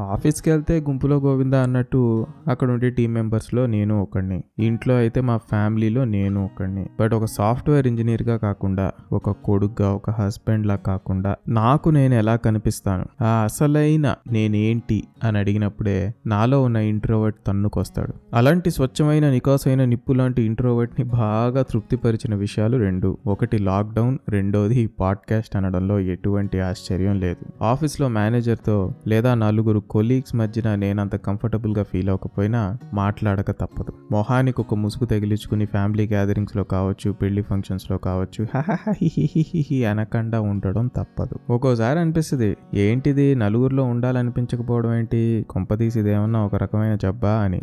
ఆఫీస్కి వెళ్తే గుంపులో గోవింద అన్నట్టు అక్కడ ఉండే టీం మెంబర్స్లో నేను ఒకడిని. ఇంట్లో అయితే మా ఫ్యామిలీలో నేను ఒకడిని. బట్ ఒక సాఫ్ట్వేర్ ఇంజనీర్గా కాకుండా ఒక కొడుగ్గా ఒక హస్బెండ్లా కాకుండా నాకు నేను ఎలా కనిపిస్తాను? ఆ అసలైన నేనేంటి అని అడిగినప్పుడే నాలో ఉన్న ఇంట్రోవర్ట్ తన్నుకొస్తాడు. అలాంటి స్వచ్ఛమైన నికాసైన నిప్పు లాంటి ఇంట్రోవర్ట్ని బాగా తృప్తిపరిచిన విషయాలు రెండు. ఒకటి లాక్డౌన్ రెండోది పాడ్కాస్ట్ అనడంలో ఎటువంటి ఆశ్చర్యం లేదు. ఆఫీస్లో మేనేజర్తో లేదా నలుగురు కొలీగ్స్ మధ్యన నేనంత కంఫర్టబుల్గా ఫీల్ అవ్వకపోయినా మాట్లాడక తప్పదు. మొహానికి ఒక ముసుగు తగిలించుకుని ఫ్యామిలీ గ్యాదరింగ్స్లో కావచ్చు పెళ్ళి ఫంక్షన్స్లో కావచ్చు హిహిహిహిహి అనకుండా ఉండడం తప్పదు. ఒక్కోసారి అనిపిస్తుంది ఏంటిది నలుగురిలో ఉండాలనిపించకపోవడం ఏంటి? కొంపదీసి ఇదేమన్నా ఒక రకమైన జబ్బా? అని.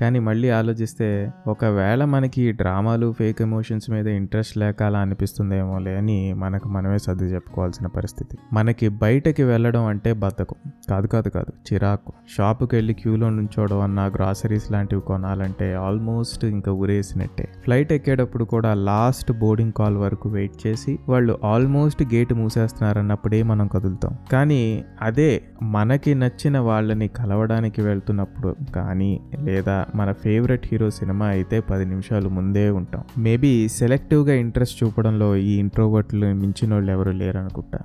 కానీ మళ్ళీ ఆలోచిస్తే ఒకవేళ మనకి ఈ డ్రామాలు ఫేక్ ఎమోషన్స్ మీద ఇంట్రెస్ట్ లేక అలా అనిపిస్తుందేమోలే అని మనకు మనమే సర్ది చెప్పుకోవాల్సిన పరిస్థితి. మనకి బయటకి వెళ్ళడం అంటే బద్ధకం. కాదు కాదు కాదు. చిరాకు. షాపుకి వెళ్ళి క్యూలో నుంచోవడం అన్న గ్రాసరీస్ లాంటివి కొనాలంటే ఆల్మోస్ట్ ఇంకా ఉరేసినట్టే ఫ్లైట్ ఎక్కేటప్పుడు కూడా లాస్ట్ బోర్డింగ్ కాల్ వరకు వెయిట్ చేసి వాళ్ళు ఆల్మోస్ట్ గేట్ మూసేస్తున్నారన్నప్పుడే మనం కదులుతాం. కానీ అదే మనకి నచ్చిన వాళ్ళని కలవడానికి వెళ్తున్నప్పుడు కానీ లేదా మన ఫేవరెట్ హీరో సినిమా అయితే పది నిమిషాలు ముందే ఉంటాం. మేబీ సెలెక్టివ్గా ఇంట్రెస్ట్ చూపడంలో ఈ ఇంట్రోవర్ట్లు మించిన వాళ్ళు ఎవరు లేరనుకుంటా.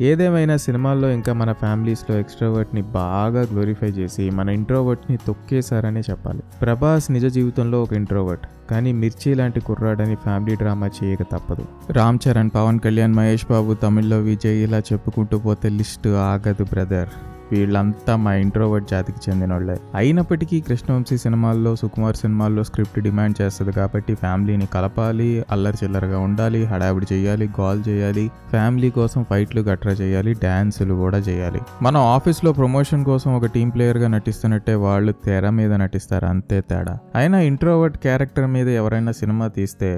ఏదేమైనా సినిమాల్లో ఇంకా మన ఫ్యామిలీస్లో ఎక్స్ట్రోవర్ట్ని బాగా గ్లోరిఫై చేసి మన ఇంట్రోవర్ట్ని తొక్కేశారనే చెప్పాలి. ప్రభాస్ నిజ జీవితంలో ఒక ఇంట్రోవర్ట్ కానీ మిర్చి లాంటి కుర్రాడని ఫ్యామిలీ డ్రామా చేయక తప్పదు. రామ్ చరణ్ పవన్ కళ్యాణ్ మహేష్ బాబు తమిళ్ళో విజయ్ ఇలా చెప్పుకుంటూ పోతే లిస్ట్ ఆగదు బ్రదర్ వీళ్ళంతా మా ఇంట్రోవర్ట్ జాతికి చెందిన వాళ్ళే అయినప్పటికీ కృష్ణవంశీ సినిమాల్లో సుకుమార్ సినిమాల్లో స్క్రిప్ట్ డిమాండ్ చేస్తుంది కాబట్టి ఫ్యామిలీని కలపాలి అల్లరి చిల్లరగా ఉండాలి హడావిడి చేయాలి గోల్ చేయాలి ఫ్యామిలీ కోసం ఫైట్లు గట్రా చేయాలి డ్యాన్సులు కూడా చేయాలి మనం ఆఫీస్లో ప్రమోషన్ కోసం ఒక టీం ప్లేయర్గా నటిస్తున్నట్టే వాళ్ళు తెర మీద నటిస్తారు అంతే తేడా. అయినా ఇంట్రోవర్ట్ క్యారెక్టర్ మీద ఎవరైనా సినిమా తీస్తే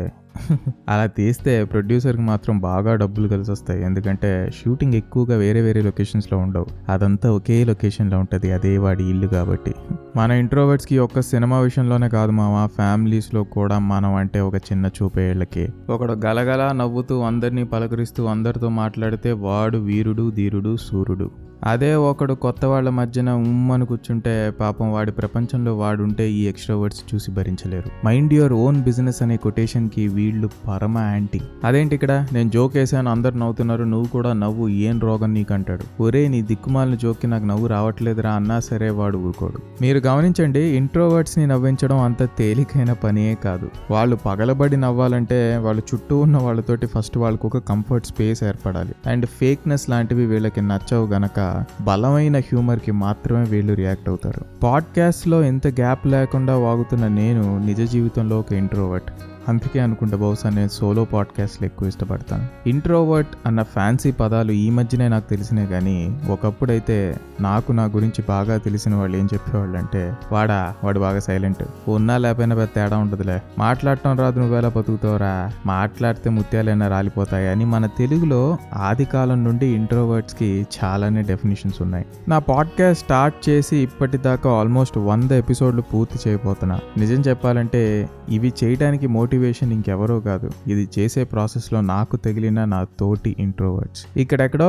అలా తీస్తే ప్రొడ్యూసర్కి మాత్రం బాగా డబ్బులు కలిసి వస్తాయి ఎందుకంటే షూటింగ్ ఎక్కువగా వేరే వేరే లొకేషన్స్లో ఉండవు. అదంతా ఒకే లొకేషన్లో ఉంటుంది. అదే వాడి ఇల్లు కాబట్టి. మన ఇంట్రోవర్ట్స్కి ఒక్క సినిమా విషయంలోనే కాదు మామ ఫ్యామిలీస్లో కూడా మనం అంటే ఒక చిన్న చూపేళ్ళకి ఒకడు గలగల నవ్వుతూ అందరినీ పలకరిస్తూ అందరితో మాట్లాడితే వాడు వీరుడు ధీరుడు సూర్యుడు అదే ఒకడు కొత్త వాళ్ళ మధ్యన ఉమ్మని కూర్చుంటే పాపం వాడి ప్రపంచంలో వాడుంటే ఈ ఎక్స్ట్రోవర్ట్స్ చూసి భరించలేరు. మైండ్ యువర్ ఓన్ బిజినెస్ అనే కొటేషన్కి వీళ్ళు పరమ యాంటీ. అదేంటి ఇక్కడ? నేను జోక్ వేసాను అందరు నవ్వుతున్నారు నువ్వు కూడా నవ్వు ఏం రోగం నీకు అంటాడు ఒరే నీ దిక్కుమాలిన జోక్కి నాకు నవ్వు రావట్లేదురా అన్నా సరే వాడు ఊరుకోడు. మీరు గమనించండి ఇంట్రోవర్ట్స్ని నవ్వించడం అంత తేలికైన పనే కాదు. వాళ్ళు పగలబడి నవ్వాలంటే వాళ్ళ చుట్టూ ఉన్న వాళ్ళతోటి ఫస్ట్ వాళ్ళకు ఒక కంఫర్ట్ స్పేస్ ఏర్పడాలి. అండ్ ఫేక్నెస్ లాంటివి వీళ్ళకి నచ్చవు గనక బలమైన హ్యూమర్కి మాత్రమే వీళ్ళు రియాక్ట్ అవుతారు. పాడ్కాస్ట్లో ఎంత గ్యాప్ లేకుండా వాగుతున్న నేను నిజ జీవితంలో ఒక ఇంట్రోవర్ట్. అందుకే అనుకుంటా బహుశా నేను సోలో పాడ్కాస్ట్లు ఎక్కువ ఇష్టపడతాను. ఇంట్రోవర్ట్ అన్న ఫ్యాన్సీ పదాలు ఈ మధ్యనే నాకు తెలిసినాయి కానీ ఒకప్పుడైతే నాకు నా గురించి బాగా తెలిసిన వాళ్ళు ఏం చెప్పేవాళ్ళు అంటే వాడా వాడు బాగా సైలెంట్ ఉన్నా లేకపోయినా పెద్ద తేడా ఉంటుందిలే మాట్లాడటం రాదు నువ్వేలా బతుకుతావురా? మాట్లాడితే ముత్యాలైనా రాలిపోతాయి? అని మన తెలుగులో ఆది కాలం నుండి ఇంట్రోవర్ట్స్కి చాలానే డెఫినేషన్స్ ఉన్నాయి. నా పాడ్కాస్ట్ స్టార్ట్ చేసి ఇప్పటిదాకా ఆల్మోస్ట్ వంద ఎపిసోడ్లు పూర్తి చేయబోతున్నా. నిజం చెప్పాలంటే ఇవి చేయడానికి మోటివేషన్ ఇంకెవరో కాదు. ఇది చేసే ప్రాసెస్లో నాకు తగిలిన నా తోటి ఇంట్రోవర్ట్స్ ఇక్కడెక్కడో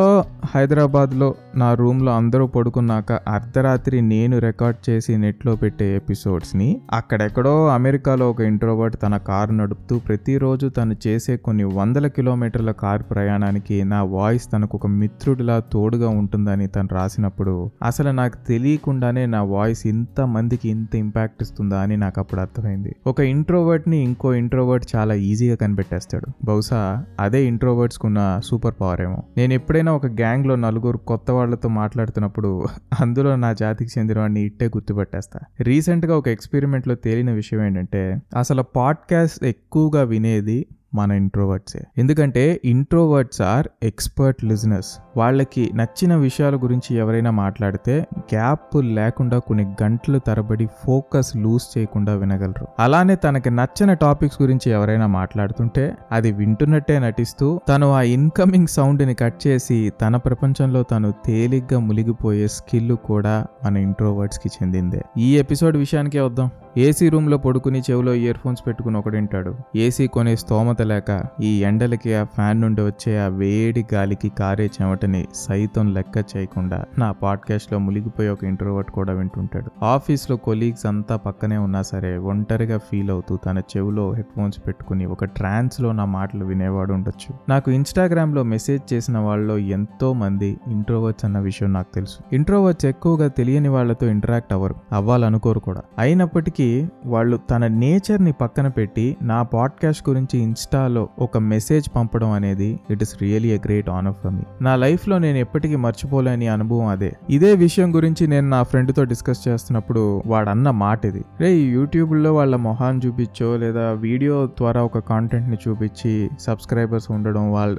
హైదరాబాద్లో నా రూమ్లో అందరూ పడుకున్నాక అర్ధరాత్రి నేను రికార్డ్ చేసి నెట్లో పెట్టే ఎపిసోడ్స్ని అక్కడెక్కడో అమెరికాలో ఒక ఇంట్రోవర్ట్ తన కారు నడుపుతూ ప్రతిరోజు తను చేసే కొన్ని వందల కిలోమీటర్ల కారు ప్రయాణానికి నా వాయిస్ తనకు ఒక మిత్రుడిలా తోడుగా ఉంటుందని తను రాసినప్పుడు అసలు నాకు తెలియకుండానే నా వాయిస్ ఇంత మందికి ఇంత ఇంపాక్ట్ ఇస్తుందా అని నాకు అప్పుడు అర్థమైంది. ఒక ఇంట్రోవర్ట్ని ఇంకో ఇంట్రోవర్ట్ చాలా ఈజీగా కనిపెట్టేస్తాడు. బహుశా అదే ఇంట్రోవర్ట్స్ ఉన్న సూపర్ పవర్ ఏమో. నేను ఎప్పుడైనా ఒక గ్యాంగ్లో నలుగురు కొత్త వాళ్ళతో మాట్లాడుతున్నప్పుడు అందులో నా జాతికి చెందిన వాడిని ఇట్టే గుర్తుపెట్టేస్తా. రీసెంట్గా ఒక ఎక్స్పెరిమెంట్లో తేలిన విషయం ఏంటంటే అసలు పాడ్కాస్ట్ ఎక్కువగా వినేది మన ఇంట్రోవర్ట్సే ఎందుకంటే ఇంట్రోవర్ట్స్ ఆర్ ఎక్స్పర్ట్ లిజనర్స్ వాళ్ళకి నచ్చిన విషయాల గురించి ఎవరైనా మాట్లాడితే గ్యాప్ లేకుండా కొన్ని గంటలు తరబడి ఫోకస్ లూజ్ చేయకుండా వినగలరు. అలానే తనకి నచ్చిన టాపిక్స్ గురించి ఎవరైనా మాట్లాడుతుంటే అది వింటున్నట్టే నటిస్తూ తను ఆ ఇన్కమింగ్ సౌండ్ని కట్ చేసి తన ప్రపంచంలో తను తేలిగ్గా మునిగిపోయే స్కిల్ కూడా మన ఇంట్రోవర్ట్స్కి చెందిందే. ఈ ఎపిసోడ్ విషయానికే వద్దాం. ఏసీ రూమ్లో పడుకుని చెవిలో ఇయర్ ఫోన్స్ పెట్టుకుని ఒకడింటాడు ఏసీ కొనే స్తోమత లేక ఈ ఎండలకి ఆ ఫ్యాన్ నుండి వచ్చే ఆ వేడి గాలికి కారే చెమటని సైతం లెక్క చేయకుండా నా పాడ్కాస్ట్లో మునిగిపోయి ఒక ఇంట్రోవర్ట్ కూడా వింటుంటాడు. ఆఫీస్లో కొలీగ్స్ అంతా పక్కనే ఉన్నా సరే ఒంటరిగా ఫీల్ అవుతూ తన చెవిలో హెడ్ ఫోన్స్ పెట్టుకుని ఒక ట్రాన్స్లో నా మాటలు వినేవాడు ఉండొచ్చు. నాకు ఇన్స్టాగ్రామ్లో మెసేజ్ చేసిన వాళ్ళలో ఎంతో మంది ఇంట్రోవర్ట్స్ అన్న విషయం నాకు తెలుసు. ఇంట్రోవర్ట్స్ ఎక్కువగా తెలియని వాళ్ళతో ఇంటరాక్ట్ అవ్వరు. అవ్వాలనుకోరు కూడా. అయినప్పటికీ వాళ్ళు తన నేచర్ని పక్కన పెట్టి నా పాడ్కాస్ట్ గురించి ఇన్స్టాలో ఒక మెసేజ్ పంపడం అనేది it is really a great honour for me. నా లైఫ్లో నేను ఎప్పటికీ మర్చిపోలేని అనుభవం అదే. ఇదే విషయం గురించి నేను నా ఫ్రెండ్తో డిస్కస్ చేస్తున్నప్పుడు వాడన్న మాట ఇది. రే యూట్యూబ్లో వాళ్ళ మొహాన్ని చూపించో లేదా వీడియో ద్వారా ఒక కాంటెంట్ని చూపించి సబ్స్క్రైబర్స్ ఉండడం వాళ్ళ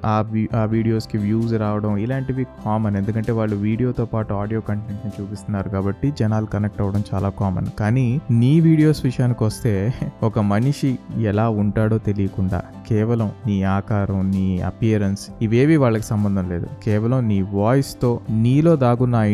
ఆ వీడియోస్కి వ్యూస్ రావడం ఇలాంటివి కామన్. ఎందుకంటే వాళ్ళు వీడియోతో పాటు ఆడియో కంటెంట్ని చూపిస్తున్నారు కాబట్టి జనాలు కనెక్ట్ అవ్వడం చాలా కామన్. కానీ నీ వీడియోస్ విషయానికి వస్తే ఒక మనిషి ఎలా ఉంటాడో తెలియకుండా కేవలం నీ ఆకారం నీ అపియరెన్స్ ఇవేవి వాళ్ళకి సంబంధం లేదు. కేవలం నీ వాయిస్తో నీలో దాగున్న ఆ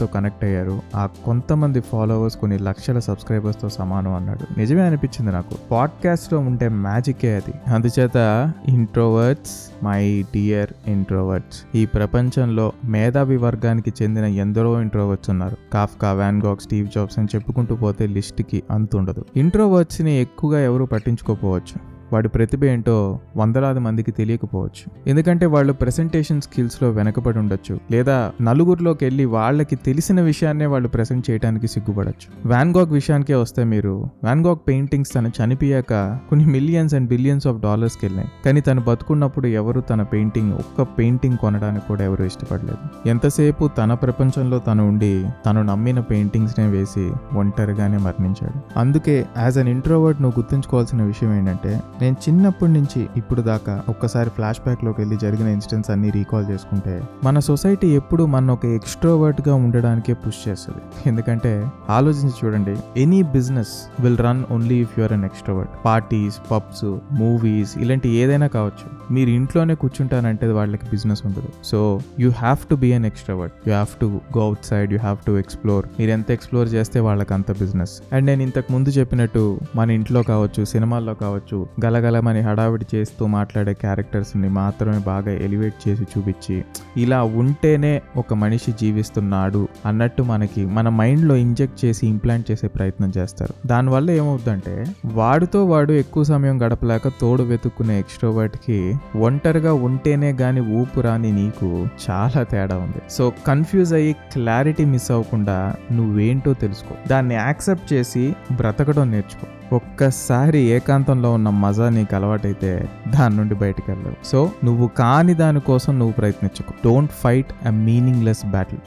తో కనెక్ట్ అయ్యారు. ఆ కొంతమంది ఫాలోవర్స్ కొన్ని లక్షల సబ్స్క్రైబర్స్తో సమానం అన్నాడు. నిజమే అనిపించింది నాకు. పాడ్కాస్ట్లో మ్యాజికే అది. అందుచేత ఇంట్రోవర్ట్స్ మై డియర్ ఇంట్రోవర్ట్స్ ఈ ప్రపంచంలో మేధావి వర్గానికి చెందిన ఎందరో ఇంట్రోవర్ట్స్ ఉన్నారు. కాఫ్కా వ్యాన్గాక్ స్టీవ్ జాబ్స్ అని చెప్పుకుంటూ పోతే లిస్ట్కి అంతుండదు. ఇంట్రోవర్ట్స్ని ఎక్కువగా ఎవరు పట్టించుకోకపోవచ్చు. వాడి ప్రతిభ ఏంటో వందలాది మందికి తెలియకపోవచ్చు. ఎందుకంటే వాళ్ళు ప్రెసెంటేషన్ స్కిల్స్లో వెనకబడి ఉండొచ్చు. లేదా నలుగురిలోకి వెళ్ళి వాళ్ళకి తెలిసిన విషయాన్నే వాళ్ళు ప్రెసెంట్ చేయడానికి సిగ్గుపడచ్చు. వ్యాన్గాక్ విషయానికే వస్తే మీరు వాన్గాక్ పెయింటింగ్స్ తను చనిపోయాక కొన్ని మిలియన్స్ అండ్ బిలియన్స్ ఆఫ్ డాలర్స్కి వెళ్ళినాయి కానీ తను బతుకున్నప్పుడు ఎవరు తన పెయింటింగ్ ఒక్క పెయింటింగ్ కొనడానికి కూడా ఎవరు ఇష్టపడలేదు. ఎంతసేపు తన ప్రపంచంలో తను ఉండి తను నమ్మిన పెయింటింగ్స్నే వేసి ఒంటరిగానే మరణించాడు. అందుకే యాజ్ అన్ ఇంట్రోవర్ట్ నువ్వు గుర్తుంచుకోవాల్సిన విషయం ఏంటంటే నేను చిన్నప్పటి నుంచి ఇప్పుడు దాకా ఒక్కసారి ఫ్లాష్ బ్యాక్లోకి వెళ్ళి జరిగిన ఇన్సిడెంట్స్ అన్ని రీకాల్ చేసుకుంటే మన సొసైటీ ఎప్పుడు మన ఒక ఎక్స్ట్రోవర్ట్గా ఉండడానికే పుష్ చేస్తుంది. ఎందుకంటే ఆలోచించి చూడండి any business will run only if you're an extrovert. Parties pubs movies ఇలాంటి ఏదైనా కావచ్చు. మీరు ఇంట్లోనే కూర్చుంటానంటే వాళ్ళకి బిజినెస్ ఉండదు. So you have to be an extrovert you have to go outside you have to explore మీరు ఎంత ఎక్స్ప్లోర్ చేస్తే వాళ్ళకి అంత బిజినెస్ అండ్ నేను ఇంతకు ముందు చెప్పినట్టు మన ఇంట్లో కావచ్చు సినిమాల్లో కావచ్చు గలగలమని హడావిడి చేస్తూ మాట్లాడే క్యారెక్టర్స్ని మాత్రమే బాగా ఎలివేట్ చేసి చూపించి ఇలా ఉంటేనే ఒక మనిషి జీవిస్తున్నాడు అన్నట్టు మనకి మన మైండ్లో ఇంజెక్ట్ చేసి ఇంప్లాంట్ చేసే ప్రయత్నం చేస్తారు. దానివల్ల ఏమవుతుందంటే వాడితో వాడు ఎక్కువ సమయం గడపలేక తోడు వెతుక్కునే ఎక్స్ట్రోవర్ట్కి ఒంటరిగా ఉంటేనే గాని ఊపు రాని నీకు చాలా తేడా ఉంది. సో కన్ఫ్యూజ్ అయ్యి క్లారిటీ మిస్ అవ్వకుండా నువ్వేంటో తెలుసుకో. దాన్ని యాక్సెప్ట్ చేసి బ్రతకడం నేర్చుకో. ఒక్కసారి ఏకాంతంలో ఉన్న మజా నీకు అలవాటైతే దాని నుండి బయటకు వెళ్ళవు సో నువ్వు కాని దానికోసం నువ్వు ప్రయత్నించుకో. Don't fight a meaningless battle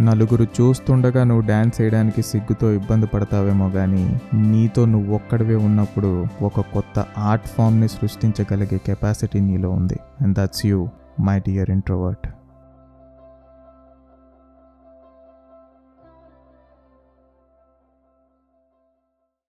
నలుగురు చూస్తుండగా నువ్వు డ్యాన్స్ చేయడానికి సిగ్గుతో ఇబ్బంది పడతావేమో కానీ నీతో నువ్వు ఒక్కడివే ఉన్నప్పుడు ఒక కొత్త ఆర్ట్ ఫామ్ని సృష్టించగలిగే కెపాసిటీ నీలో ఉంది. And that's you my dear introvert